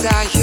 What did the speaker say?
глаза